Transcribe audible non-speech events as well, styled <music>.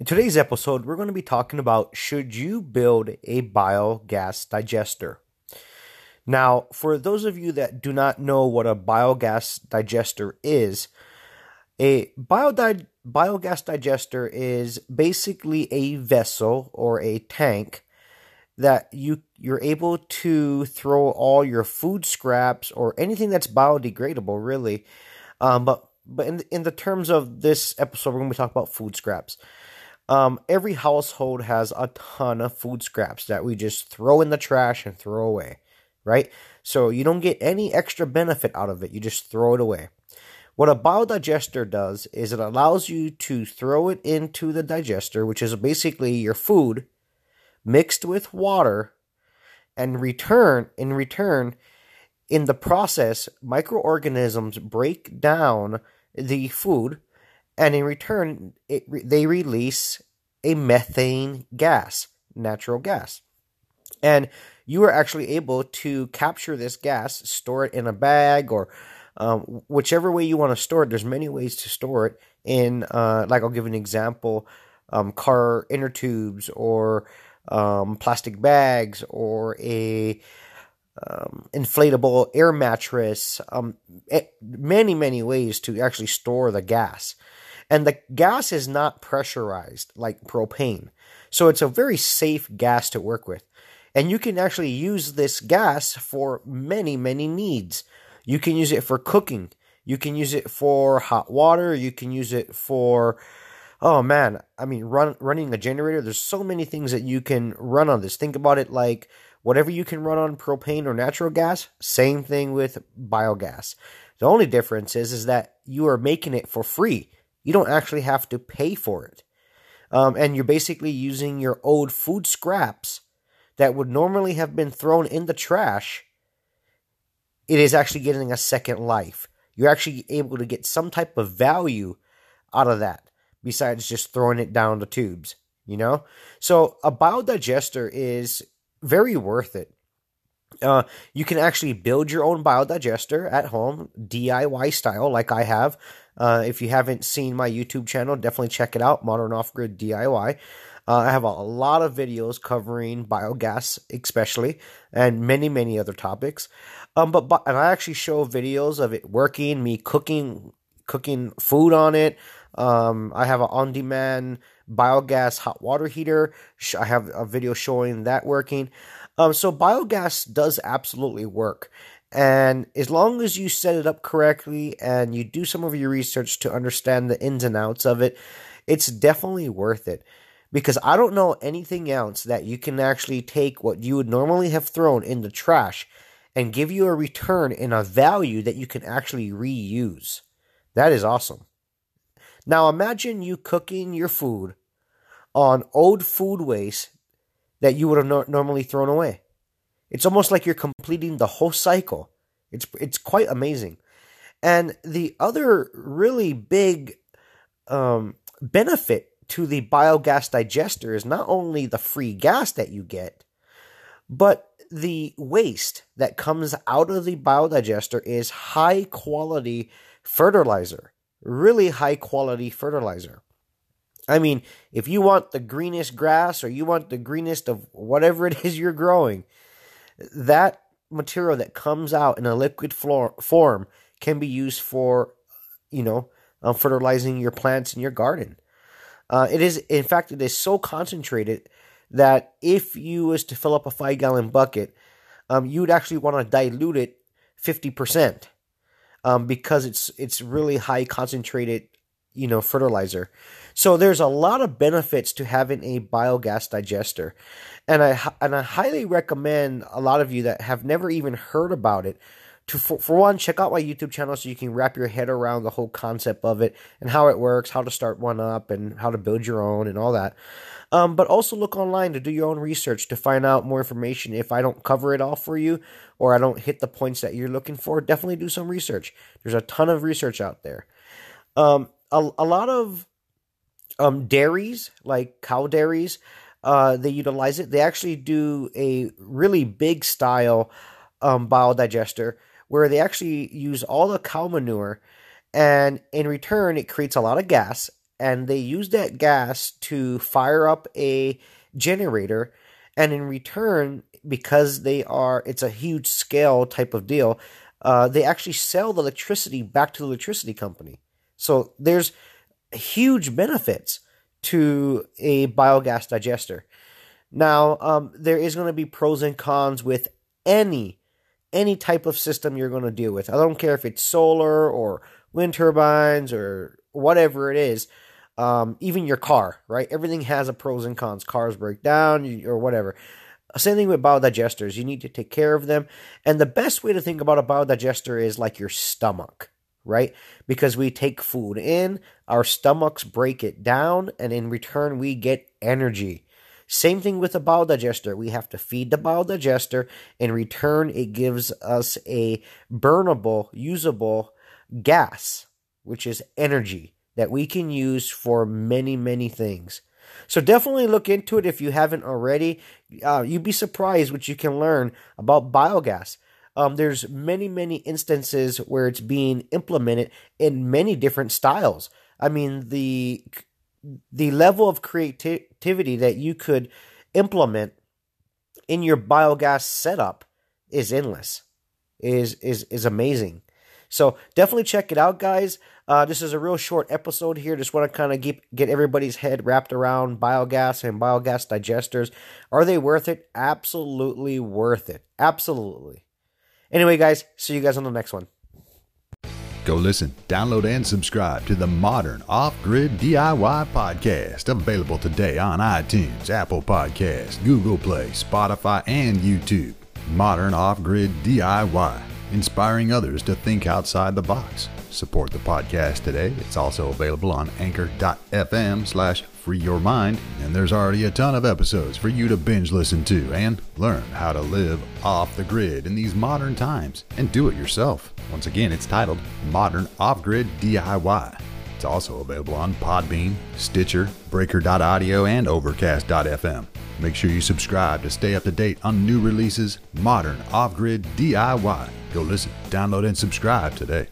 In today's episode, we're going to be talking about should you build a biogas digester? Now, for those of you that do not know what a biogas digester is, a biodi- biogas digester is basically a vessel or a tank that you you're able to throw all your food scraps or anything that's biodegradable, really. Um, but but in in the terms of this episode, we're going to talking about food scraps. Um, every household has a ton of food scraps that we just throw in the trash and throw away, right? So you don't get any extra benefit out of it. You just throw it away. What a biodigester does is it allows you to throw it into the digester, which is basically your food mixed with water, and return in return, in the process, microorganisms break down the food and in return, it, they release a methane gas, natural gas. And you are actually able to capture this gas, store it in a bag, or um, whichever way you want to store it. There's many ways to store it. In uh, like, I'll give an example: um, car inner tubes, or um, plastic bags, or a um, inflatable air mattress. Um, many, many ways to actually store the gas. And the gas is not pressurized like propane. So it's a very safe gas to work with. And you can actually use this gas for many, many needs. You can use it for cooking. You can use it for hot water. You can use it for, oh man, I mean, run, running a generator. There's so many things that you can run on this. Think about it like whatever you can run on propane or natural gas, same thing with biogas. The only difference is, is that you are making it for free. You don't actually have to pay for it. Um, and you're basically using your old food scraps that would normally have been thrown in the trash. It is actually getting a second life. You're actually able to get some type of value out of that besides just throwing it down the tubes, you know? So a biodigester is very worth it. Uh, you can actually build your own biodigester at home, DIY style, like I have. Uh, if you haven't seen my YouTube channel, definitely check it out, Modern Off Grid DIY. Uh, I have a, lot of videos covering biogas, especially, and many, many other topics. Um, but, but and I actually show videos of it working, me cooking, cooking food on it. Um, I have an on-demand biogas hot water heater. I have a video showing that working. Um, so biogas does absolutely work. And as long as you set it up correctly and you do some of your research to understand the ins and outs of it, it's definitely worth it. Because I don't know anything else that you can actually take what you would normally have thrown in the trash and give you a return in a value that you can actually reuse. That is awesome. Now imagine you cooking your food on old food waste that you would have no- normally thrown away. It's almost like you're completing the whole cycle. It's it's quite amazing. And the other really big um, benefit to the biogas digester is not only the free gas that you get, but the waste that comes out of the biodigester is high quality fertilizer. Really high quality fertilizer. I mean, if you want the greenest grass or you want the greenest of whatever <laughs> it is you're growing, that material that comes out in a liquid form can be used for, you know, um, fertilizing your plants in your garden. Uh, it is, in fact, it is so concentrated that if you was to fill up a five gallon bucket, um, you would actually want to dilute it fifty percent, um, because it's it's really high concentrated, you know, fertilizer. So there's a lot of benefits to having a biogas digester. And I and I highly recommend a lot of you that have never even heard about it to for, for one, check out my YouTube channel so you can wrap your head around the whole concept of it and how it works, how to start one up, and how to build your own and all that. Um, but also look online to do your own research to find out more information. If I don't cover it all for you or I don't hit the points that you're looking for, definitely do some research. There's a ton of research out there. Um, a, a lot of um, dairies, like cow dairies, uh, they utilize it. They actually do a really big style um, biodigester where they actually use all the cow manure, and in return, it creates a lot of gas, and they use that gas to fire up a generator, and in return, because they are, it's a huge scale type of deal. Uh, they actually sell the electricity back to the electricity company. So there's huge benefits to a biogas digester. Now, um, there is going to be pros and cons with any any type of system you're going to deal with. I don't care if it's solar or wind turbines or whatever it is. Um, even your car, right? Everything has a pros and cons. Cars break down or whatever. Same thing with biodigesters. You need to take care of them. And the best way to think about a biodigester is like your stomach, right? Because we take food in, our stomachs break it down, and in return, we get energy. Same thing with a biodigester. We have to feed the biodigester. In return, it gives us a burnable, usable gas, which is energy that we can use for many, many things. So definitely look into it if you haven't already. Uh, you'd be surprised what you can learn about biogas. Um, there's many, many instances where it's being implemented in many different styles. I mean, the the level of creativity that you could implement in your biogas setup is endless is is is amazing. So definitely check it out guys. Uh, this is a real short episode here. Just want to kind of get get everybody's head wrapped around biogas and biogas digesters. Are they worth it? Absolutely worth it. Absolutely anyway guys see you guys on the next one Go listen, download, and subscribe to the Modern Off Grid DIY podcast, available today on iTunes, Apple Podcasts, Google Play, Spotify, and YouTube. Modern Off Grid DIY, inspiring others to think outside the box. Support the podcast today. It's also available on anchor.fm slash free your mind, and there's already a ton of episodes for you to binge listen to and learn how to live off the grid in these modern times and do it yourself. Once again, it's titled Modern Off Grid DIY. It's also available on Podbean, Stitcher, Breaker.audio, and Overcast.fm. Make sure you subscribe to stay up to date on new releases, Modern Off Grid DIY. Go listen, download, and subscribe today.